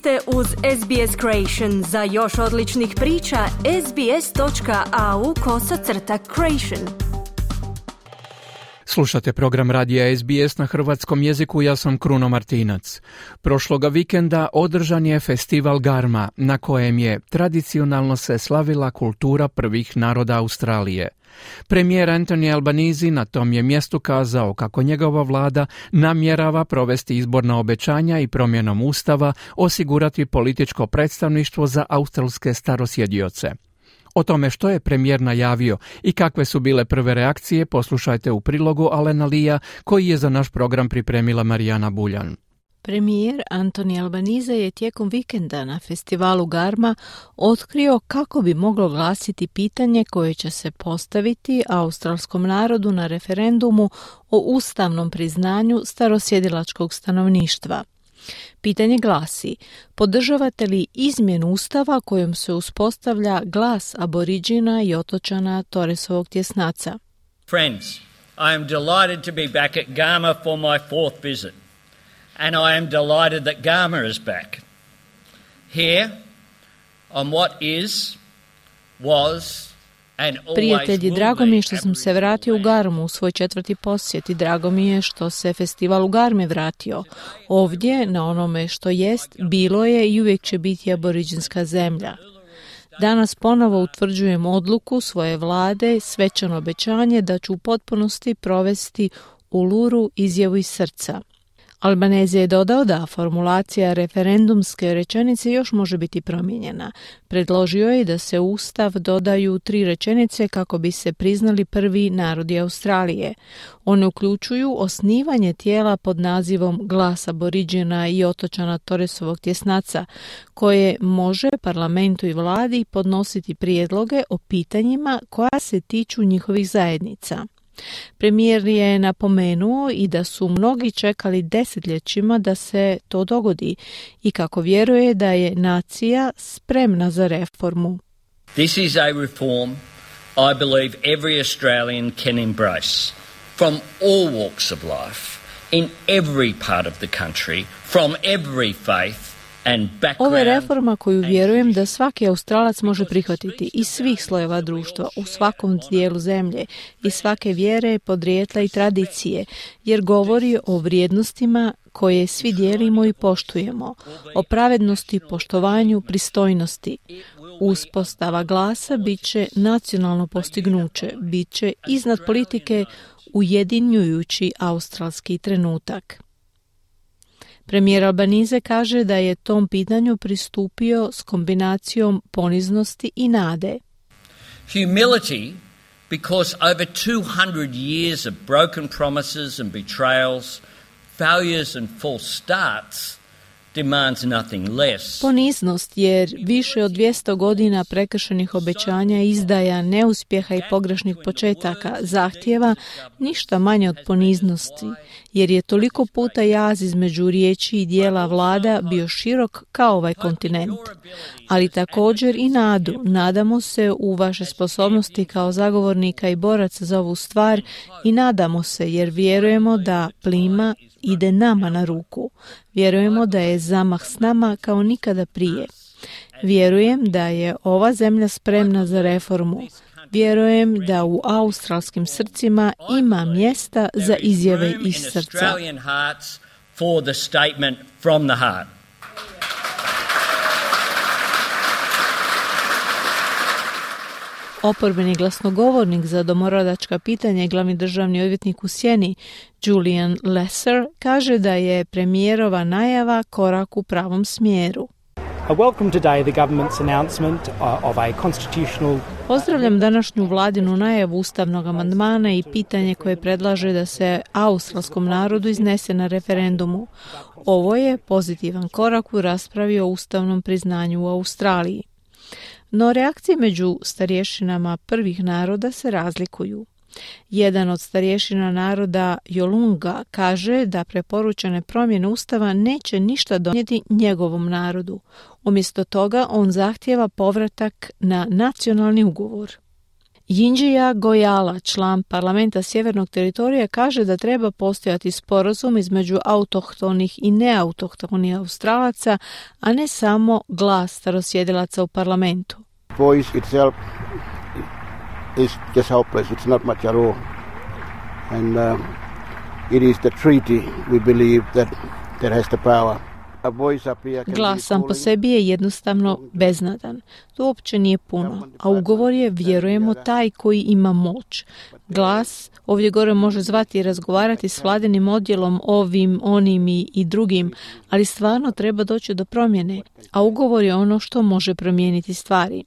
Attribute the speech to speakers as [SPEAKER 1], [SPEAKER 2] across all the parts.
[SPEAKER 1] ste uz SBS Creation. Za još odličnih priča, sbs.au kosacrta creation.
[SPEAKER 2] Slušate program radija SBS na hrvatskom jeziku, ja sam Kruno Martinac. Prošloga vikenda održan je festival Garma, na kojem je tradicionalno se slavila kultura prvih naroda Australije. Premijer Anthony Albanizi na tom je mjestu kazao kako njegova vlada namjerava provesti izborna obećanja i promjenom ustava osigurati političko predstavništvo za australske starosjedioce. O tome što je premijer najavio i kakve su bile prve reakcije poslušajte u prilogu Alena Lija koji je za naš program pripremila Marijana Buljan.
[SPEAKER 3] Premijer Antoni Albaniza je tijekom vikenda na festivalu Garma otkrio kako bi moglo glasiti pitanje koje će se postaviti australskom narodu na referendumu o ustavnom priznanju starosjedilačkog stanovništva. Pitanje glasi, podržavate li izmjenu ustava kojom se uspostavlja glas aboriđina i otočana Toresovog tjesnaca?
[SPEAKER 4] Friends, I am delighted to be back at Garma for my fourth visit. And I am delighted that Garma is back. Here, on what is, was,
[SPEAKER 3] Prijatelji, drago mi je što sam se vratio u Garmu u svoj četvrti posjet i drago mi je što se festival u Garme vratio. Ovdje, na onome što jest, bilo je i uvijek će biti aboriđinska zemlja. Danas ponovo utvrđujem odluku svoje vlade, svečano obećanje da ću u potpunosti provesti u Luru izjavu iz srca. Albaneze je dodao da formulacija referendumske rečenice još može biti promijenjena. Predložio je da se Ustav dodaju tri rečenice kako bi se priznali prvi narodi Australije. One uključuju osnivanje tijela pod nazivom Glas aboriđena i otočana Toresovog tjesnaca, koje može parlamentu i vladi podnositi prijedloge o pitanjima koja se tiču njihovih zajednica. Premijer je napomenuo i da su mnogi čekali desetljećima da se to dogodi i kako vjeruje da je nacija spremna za reformu.
[SPEAKER 4] This is a reform I believe every Australian can embrace from all walks of life in every part of the country from every faith
[SPEAKER 3] ovo je reforma koju vjerujem da svaki Australac može prihvatiti iz svih slojeva društva, u svakom dijelu zemlje, i svake vjere, podrijetla i tradicije, jer govori o vrijednostima koje svi dijelimo i poštujemo, o pravednosti, poštovanju, pristojnosti. Uspostava glasa bit će nacionalno postignuće, bit će iznad politike ujedinjujući australski trenutak. Premijer Albanize kaže da je tom pitanju pristupio s kombinacijom poniznosti i nade.
[SPEAKER 4] Humility because over 200 years of broken promises and betrayals, failures and false starts.
[SPEAKER 3] Poniznost jer više od 200 godina prekršenih obećanja, izdaja, neuspjeha i pogrešnih početaka zahtjeva ništa manje od poniznosti, jer je toliko puta jaz između riječi i dijela vlada bio širok kao ovaj kontinent. Ali također i nadu. Nadamo se u vaše sposobnosti kao zagovornika i boraca za ovu stvar i nadamo se jer vjerujemo da plima ide nama na ruku. Vjerujemo da je zamah s nama kao nikada prije. Vjerujem da je ova zemlja spremna za reformu. Vjerujem da u australskim srcima ima mjesta za izjave iz srca. Oporbeni glasnogovornik za domorodačka pitanja i glavni državni odvjetnik u Sjeni, Julian Lesser, kaže da je premijerova najava korak u pravom smjeru. Pozdravljam današnju vladinu najavu ustavnog amandmana i pitanje koje predlaže da se australskom narodu iznese na referendumu. Ovo je pozitivan korak u raspravi o ustavnom priznanju u Australiji. No reakcije među starješinama prvih naroda se razlikuju. Jedan od starješina naroda Jolunga kaže da preporučene promjene ustava neće ništa donijeti njegovom narodu. Umjesto toga on zahtjeva povratak na nacionalni ugovor. Jinđija Gojala, član parlamenta Sjevernog teritorija, kaže da treba postojati sporazum između autohtonih i neautohtonih Australaca, a ne samo glas starosjedilaca u parlamentu.
[SPEAKER 5] Voice. And uh, it is the treaty we believe that has the power.
[SPEAKER 3] Glas sam po sebi je jednostavno beznadan. To uopće nije puno, a ugovor je, vjerujemo, taj koji ima moć. Glas ovdje gore može zvati i razgovarati s vladinim odjelom ovim, onim i drugim, ali stvarno treba doći do promjene, a ugovor je ono što može promijeniti stvari.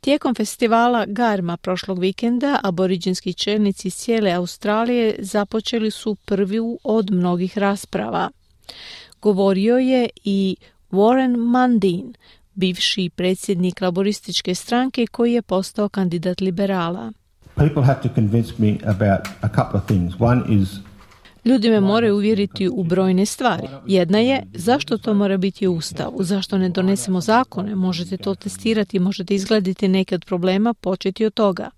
[SPEAKER 3] Tijekom festivala Garma prošlog vikenda aboriđinski čelnici iz cijele Australije započeli su prvi od mnogih rasprava. Govorio je i Warren Mundine, bivši predsjednik laborističke stranke koji je postao kandidat liberala. People have to convince me about a couple of things. One is Ljudi me moraju uvjeriti u brojne stvari. Jedna je zašto to mora biti u ustavu, zašto ne donesemo zakone, možete to testirati, možete izgledati neke od problema, početi od toga.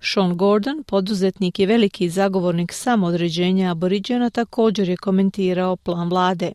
[SPEAKER 3] Sean Gordon, poduzetnik i veliki zagovornik samodređenja aboriđena, također je komentirao plan vlade.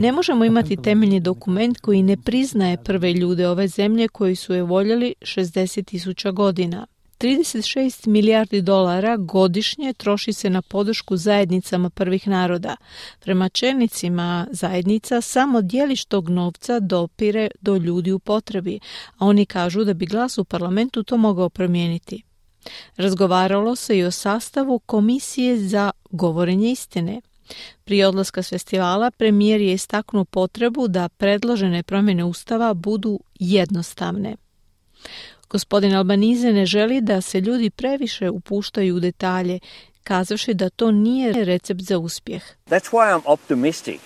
[SPEAKER 3] Ne možemo imati temeljni dokument koji ne priznaje prve ljude ove zemlje koji su je voljeli 60 tisuća godina. 36 milijardi dolara godišnje troši se na podršku zajednicama prvih naroda. Prema čelnicima zajednica samo dijeliš tog novca dopire do ljudi u potrebi, a oni kažu da bi glas u parlamentu to mogao promijeniti. Razgovaralo se i o sastavu Komisije za govorenje istine. Prije odlaska s festivala premijer je istaknuo potrebu da predložene promjene ustava budu jednostavne. Gospodin Albanize ne želi da se ljudi previše upuštaju u detalje, kazavši da to nije recept za uspjeh.
[SPEAKER 4] That's why I'm optimistic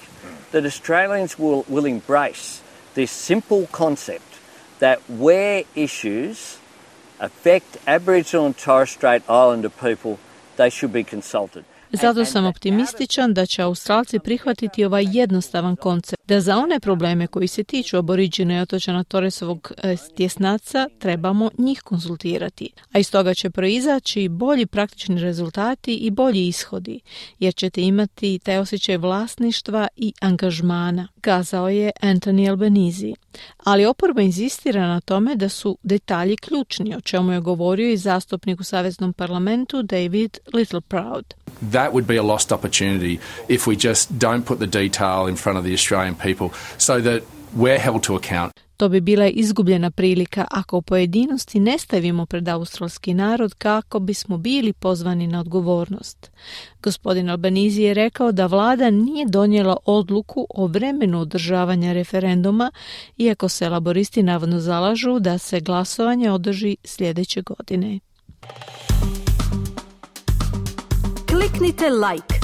[SPEAKER 4] that Australians will, will embrace this simple concept that where issues affect Aboriginal and Torres Strait Islander people, they should be consulted.
[SPEAKER 3] Zato sam optimističan da će Australci prihvatiti ovaj jednostavan koncept, da za one probleme koji se tiču aboriđine i otočana Torresovog e, tjesnaca trebamo njih konsultirati, a iz toga će proizaći bolji praktični rezultati i bolji ishodi, jer ćete imati taj osjećaj vlasništva i angažmana, kazao je Anthony Albanese. Ali oporba inzistira na tome da su detalji ključni, o čemu je govorio i zastupnik u Saveznom parlamentu David Littleproud.
[SPEAKER 6] That would be a lost opportunity if we just don't put the detail in front of the Australian people so that we're held to account.
[SPEAKER 3] To bi bila izgubljena prilika ako u pojedinosti ne stavimo pred australski narod kako bismo bili pozvani na odgovornost. Gospodin Albanizi je rekao da vlada nije donijela odluku o vremenu održavanja referenduma, iako se laboristi navodno zalažu da se glasovanje održi sljedeće godine.
[SPEAKER 1] Kliknite like,